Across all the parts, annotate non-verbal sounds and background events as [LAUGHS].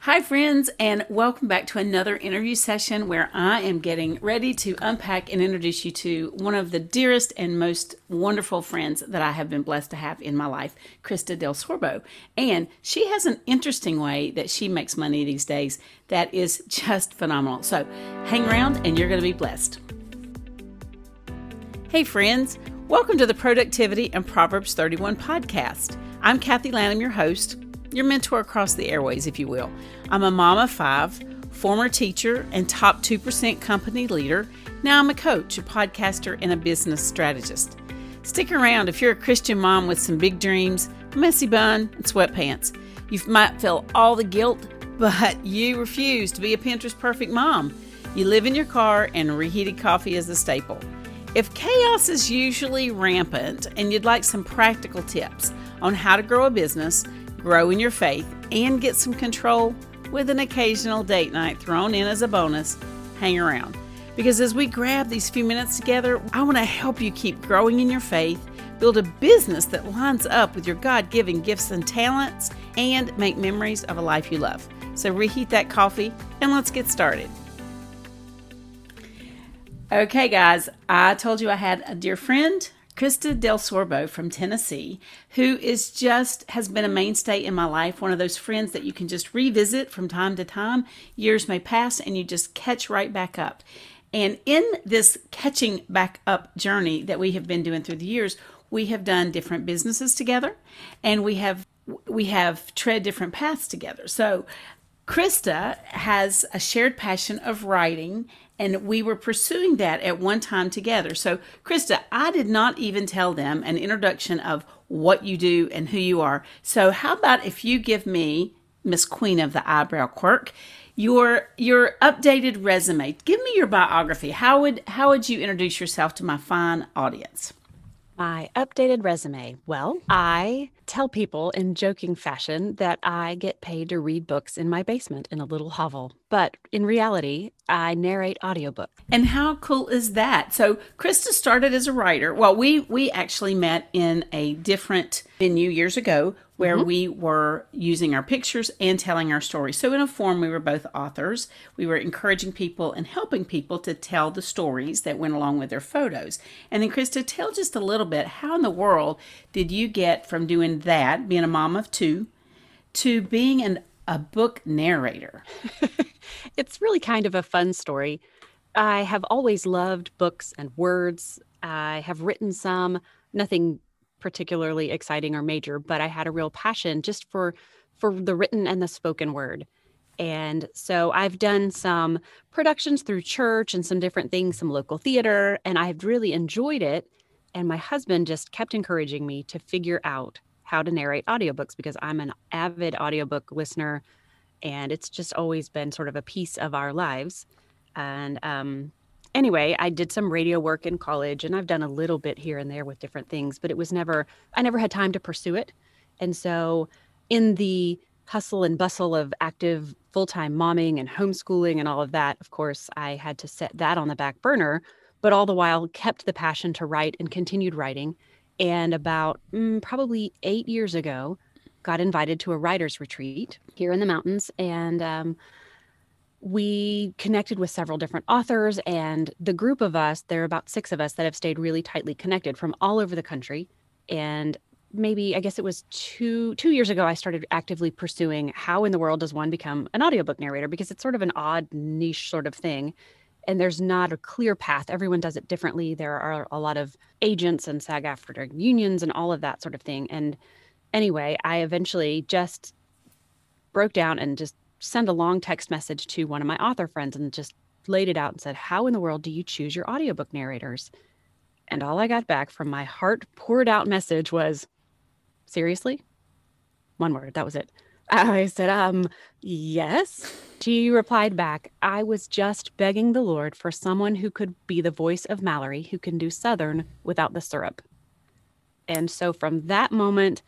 Hi, friends, and welcome back to another interview session where I am getting ready to unpack and introduce you to one of the dearest and most wonderful friends that I have been blessed to have in my life, Krista Del Sorbo. And she has an interesting way that she makes money these days that is just phenomenal. So hang around, and you're going to be blessed. Hey, friends, welcome to the Productivity and Proverbs 31 podcast. I'm Kathy Lanham, your host your mentor across the airways, if you will. I'm a mom of five, former teacher, and top 2% company leader. Now I'm a coach, a podcaster, and a business strategist. Stick around if you're a Christian mom with some big dreams, a messy bun, and sweatpants. You might feel all the guilt, but you refuse to be a Pinterest perfect mom. You live in your car, and reheated coffee is a staple. If chaos is usually rampant and you'd like some practical tips on how to grow a business, grow in your faith, and get some control with an occasional date night thrown in as a bonus, hang around. Because as we grab these few minutes together, I want to help you keep growing in your faith, build a business that lines up with your God given gifts and talents, and make memories of a life you love. So reheat that coffee and let's get started. Okay, guys, I told you I had a dear friend Krista Del Sorbo from Tennessee, who is just has been a mainstay in my life, one of those friends that you can just revisit from time to time. Years may pass and you just catch right back up. And in this catching back up journey that we have been doing through the years, we have done different businesses together and we have we have tread different paths together. So Krista has a shared passion of writing and we were pursuing that at one time together. So, Krista, I did not even tell them an introduction of what you do and who you are. So, how about if you give me, Miss Queen of the Eyebrow Quirk, your your updated resume? Give me your biography. How would how would you introduce yourself to my fine audience? My updated resume. Well, I tell people in joking fashion that I get paid to read books in my basement in a little hovel. But in reality, I narrate audiobooks. And how cool is that? So Krista started as a writer. Well, we we actually met in a different venue years ago where mm-hmm. we were using our pictures and telling our stories. So, in a form, we were both authors. We were encouraging people and helping people to tell the stories that went along with their photos. And then, Krista, tell just a little bit how in the world did you get from doing that, being a mom of two, to being an, a book narrator? [LAUGHS] it's really kind of a fun story. I have always loved books and words. I have written some, nothing particularly exciting or major, but I had a real passion just for for the written and the spoken word. And so I've done some productions through church and some different things, some local theater, and I've really enjoyed it. And my husband just kept encouraging me to figure out how to narrate audiobooks because I'm an avid audiobook listener and it's just always been sort of a piece of our lives. And um, anyway, I did some radio work in college and I've done a little bit here and there with different things, but it was never, I never had time to pursue it. And so, in the hustle and bustle of active full time momming and homeschooling and all of that, of course, I had to set that on the back burner, but all the while kept the passion to write and continued writing. And about mm, probably eight years ago, got invited to a writer's retreat here in the mountains. And um, we connected with several different authors and the group of us there are about six of us that have stayed really tightly connected from all over the country. And maybe i guess it was two two years ago i started actively pursuing how in the world does one become an audiobook narrator? Because it's sort of an odd niche sort of thing. And there's not a clear path. Everyone does it differently. There are a lot of agents and SAG-AFTRA unions and all of that sort of thing. And anyway i eventually just broke down and just send a long text message to one of my author friends and just laid it out and said, How in the world do you choose your audiobook narrators? And all I got back from my heart poured out message was, Seriously? One word, that was it. [LAUGHS] I said, Um, yes. She replied back, I was just begging the Lord for someone who could be the voice of Mallory, who can do Southern without the syrup. And so from that moment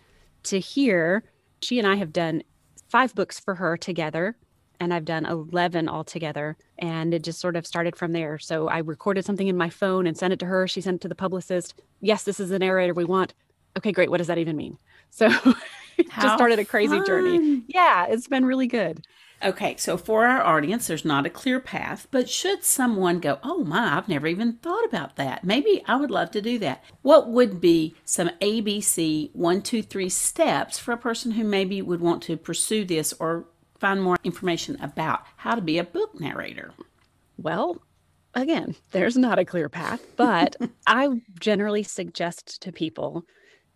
to here, she and I have done five books for her together and I've done 11 altogether. And it just sort of started from there. So I recorded something in my phone and sent it to her. She sent it to the publicist. Yes, this is the narrator we want. Okay, great. What does that even mean? So [LAUGHS] just started a crazy fun. journey. Yeah, it's been really good. Okay, so for our audience, there's not a clear path, but should someone go, oh my, I've never even thought about that. Maybe I would love to do that. What would be some ABC one, two, three steps for a person who maybe would want to pursue this or find more information about how to be a book narrator? Well, again, there's not a clear path, but [LAUGHS] I generally suggest to people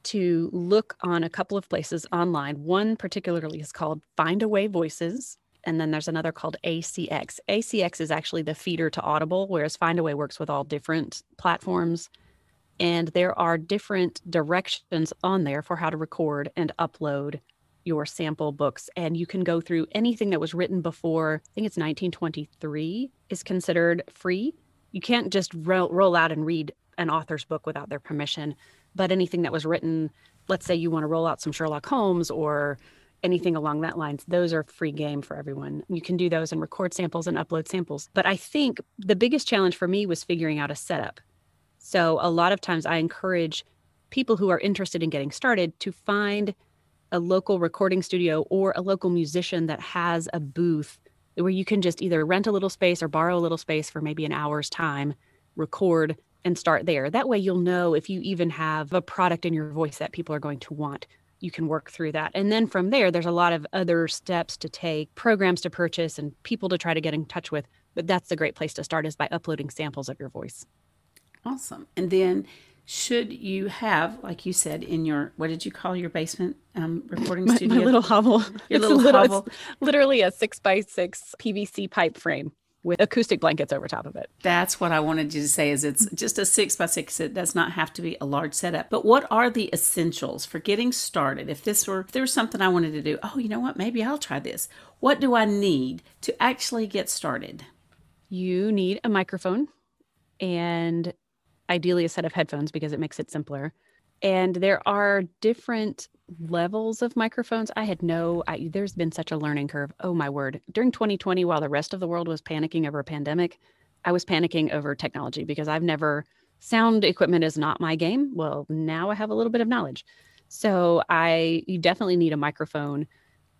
to look on a couple of places online. One particularly is called Findaway Voices and then there's another called ACX. ACX is actually the feeder to Audible, whereas Findaway works with all different platforms. And there are different directions on there for how to record and upload your sample books. And you can go through anything that was written before, I think it's 1923, is considered free. You can't just ro- roll out and read an author's book without their permission. But anything that was written, let's say you want to roll out some Sherlock Holmes or anything along that lines, those are free game for everyone. You can do those and record samples and upload samples. But I think the biggest challenge for me was figuring out a setup. So a lot of times I encourage people who are interested in getting started to find a local recording studio or a local musician that has a booth where you can just either rent a little space or borrow a little space for maybe an hour's time, record and start there. That way you'll know if you even have a product in your voice that people are going to want you can work through that. And then from there, there's a lot of other steps to take, programs to purchase, and people to try to get in touch with. But that's the great place to start is by uploading samples of your voice. Awesome. And then should you have, like you said, in your what did you call your basement um, recording [LAUGHS] my, studio? My little hovel. Your little, little hovel. literally a six by six PVC pipe frame with acoustic blankets over top of it. That's what I wanted you to say is it's just a six by six. It does not have to be a large setup. But what are the essentials for getting started? If this were if there was something I wanted to do, oh, you know what? Maybe I'll try this. What do I need to actually get started? You need a microphone and ideally a set of headphones because it makes it simpler. And there are different levels of microphones. I had no, I, there's been such a learning curve. Oh my word. During 2020, while the rest of the world was panicking over a pandemic, I was panicking over technology because I've never, sound equipment is not my game. Well, now I have a little bit of knowledge. So I, you definitely need a microphone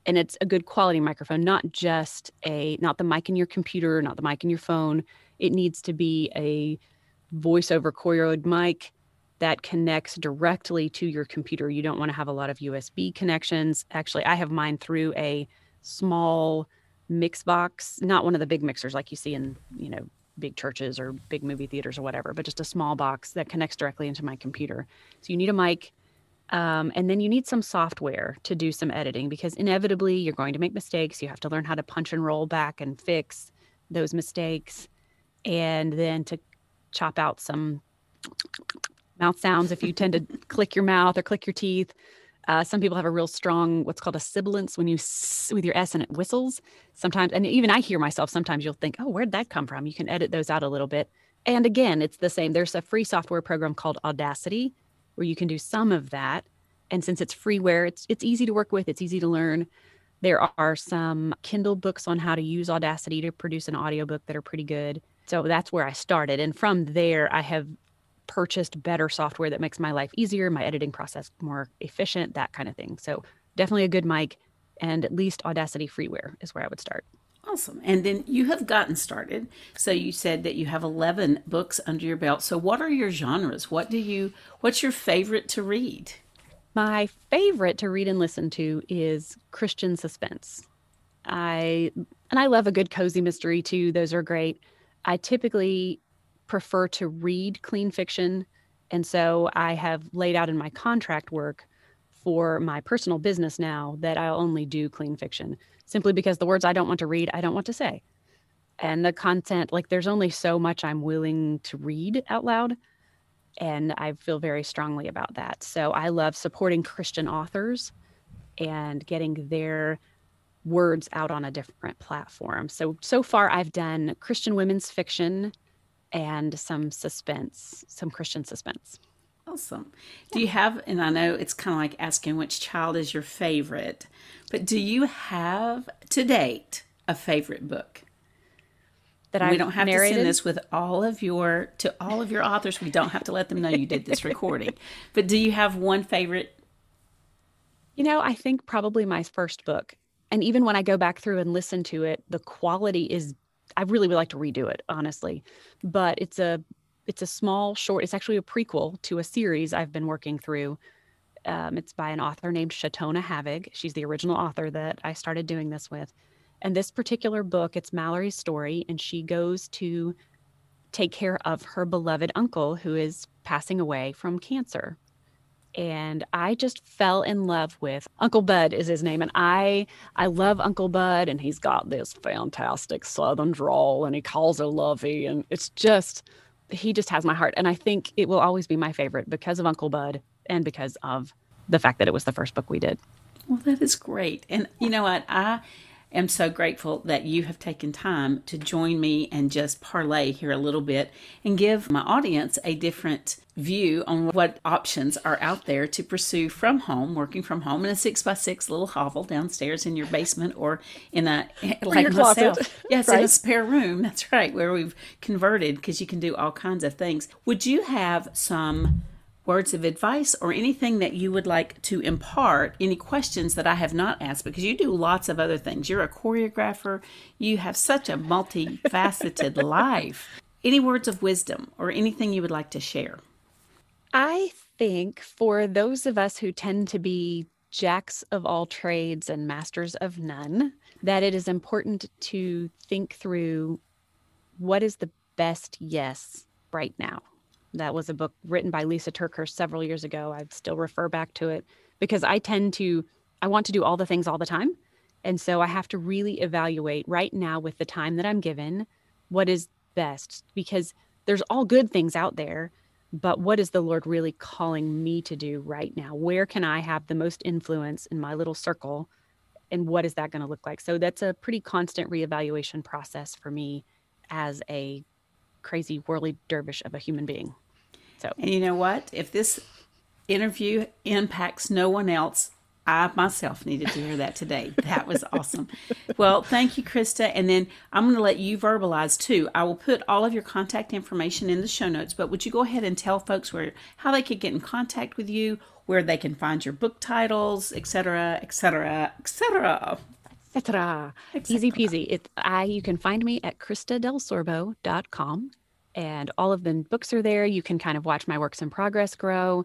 and it's a good quality microphone, not just a, not the mic in your computer, not the mic in your phone. It needs to be a voiceover corded mic that connects directly to your computer. You don't want to have a lot of USB connections. Actually, I have mine through a small mix box, not one of the big mixers like you see in, you know, big churches or big movie theaters or whatever, but just a small box that connects directly into my computer. So you need a mic. Um, and then you need some software to do some editing because inevitably you're going to make mistakes. You have to learn how to punch and roll back and fix those mistakes. And then to chop out some mouth sounds if you tend to click your mouth or click your teeth. Uh, some people have a real strong what's called a sibilance when you s- with your s and it whistles sometimes. And even i hear myself sometimes you'll think oh where'd that come from? You can edit those out a little bit. And again it's the same. There's a free software program called audacity where you can do some of that. And since it's freeware it's it's easy to work with it's easy to learn. There are some kindle books on how to use audacity to produce an audiobook that are pretty good. So that's where i started. And from there i have purchased better software that makes my life easier, my editing process more efficient, that kind of thing. So definitely a good mic and at least Audacity freeware is where I would start. Awesome. And then you have gotten started. So you said that you have 11 books under your belt. So what are your genres? What do you what's your favorite to read? My favorite to read and listen to is Christian suspense. I and I love a good cozy mystery too. Those are great. I typically prefer to read clean fiction. And so I have laid out in my contract work for my personal business now that I'll only do clean fiction simply because the words I don't want to read, I don't want to say. And the content, like there's only so much I'm willing to read out loud. And I feel very strongly about that. So I love supporting Christian authors and getting their words out on a different platform. So, so far I've done Christian women's fiction and some suspense, some Christian suspense. Awesome. Do you have, and I know it's kind of like asking which child is your favorite, but do you have to date a favorite book? That I don't have narrated? to send this with all of your to all of your authors. We don't have to let them know you did this [LAUGHS] recording. But do you have one favorite You know, I think probably my first book. And even when I go back through and listen to it, the quality is I really would like to redo it, honestly. But it's a it's a small short, it's actually a prequel to a series I've been working through. Um, it's by an author named Chautona Havig. She's the original author that I started doing this with. And this particular book, it's Mallory's story, and she goes to take care of her beloved uncle who is passing away from cancer and I just fell in love with Uncle Bud is his name and I I love Uncle Bud and he's got this fantastic southern drawl and he calls her lovey and it's just he just has my heart and I think it will always be my favorite because of Uncle Bud and because of the fact that it was the first book we did. Well, that is great. And you know what? I am so grateful that you have taken time to join me and just parlay here a little bit and give my audience a different view on what options are out there to pursue from home, working from home in a six by six little hovel downstairs in your basement or in a [LAUGHS] like myself. Closet. [LAUGHS] Yes, right? in a spare room. That's right, where we've converted because you can do all kinds of things. Would you have some words of advice or anything that you would like to impart, any questions that I have not asked, because you do lots of other things. You're a choreographer, you have such a multifaceted [LAUGHS] life. Any words of wisdom or anything you would like to share? I think for those of us who tend to be jacks of all trades and masters of none, that it is important to think through what is the best yes right now that was a book written by Lysa TerKeurst several years ago. I still refer back to it because I tend to, I want to do all the things all the time. And so I have to really evaluate right now with the time that I'm given what is best because there's all good things out there. But what is the Lord really calling me to do right now? Where can I have the most influence in my little circle? And what is that going to look like? So that's a pretty constant reevaluation process for me as a crazy whirly dervish of a human being. So, and you know what? If this interview impacts no one else, I myself needed to hear that today. That was awesome. Well, thank you, Krista. And then I'm going to let you verbalize too. I will put all of your contact information in the show notes, but would you go ahead and tell folks where how they could get in contact with you, where they can find your book titles, etc., etc., etc. Etc. Easy peasy. It, I you can find me at kristadelsorbo.com and all of the books are there. You can kind of watch my works in progress grow.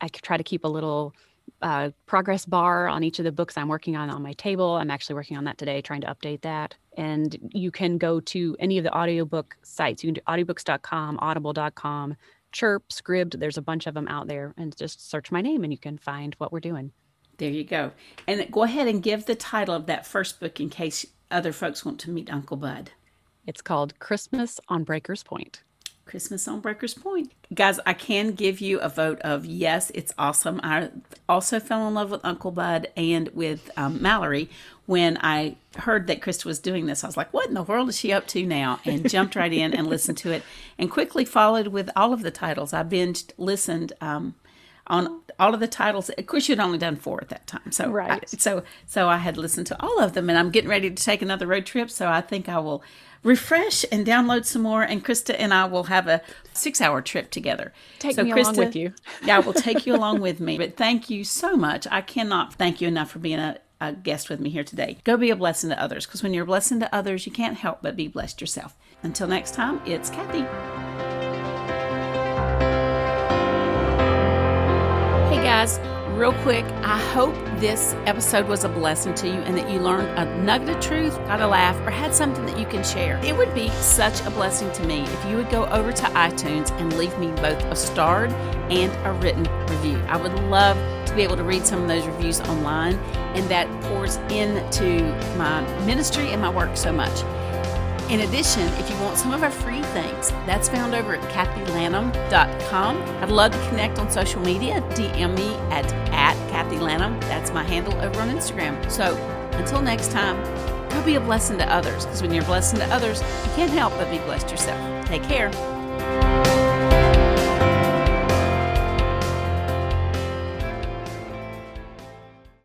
I try to keep a little uh, progress bar on each of the books I'm working on on my table. I'm actually working on that today, trying to update that. And you can go to any of the audiobook sites. You can do audiobooks.com, audible.com, Chirp, Scribd. There's a bunch of them out there. And just search my name and you can find what we're doing. There you go. And go ahead and give the title of that first book in case other folks want to meet Uncle Bud. It's called Christmas on Breakers Point. Christmas on Breakers Point. Guys, I can give you a vote of yes, it's awesome. I also fell in love with Uncle Bud and with um, Mallory when I heard that Krista was doing this. I was like, what in the world is she up to now? And jumped right in and listened to it and quickly followed with all of the titles. I binged, listened, um, on all of the titles. Of course, you'd only done four at that time, so right. I, so so I had listened to all of them, and I'm getting ready to take another road trip. So I think I will refresh and download some more. And Krista and I will have a six hour trip together. Take so me Krista, along with you. [LAUGHS] yeah, I will take you along with me. But thank you so much. I cannot thank you enough for being a, a guest with me here today. Go be a blessing to others because when you're a blessing to others, you can't help but be blessed yourself. Until next time, it's Kathy. Guys real quick, I hope this episode was a blessing to you and that you learned a nugget of truth, got a laugh, or had something that you can share. It would be such a blessing to me if you would go over to iTunes and leave me both a starred and a written review. I would love to be able to read some of those reviews online, and that pours into my ministry and my work so much. In addition, if you want some of our free things, that's found over at kathylanham.com. I'd love to connect on social media. DM me at, at Kathy Lanham. That's my handle over on Instagram. So until next time, go be a blessing to others because when you're a blessing to others, you can't help but be blessed yourself. Take care.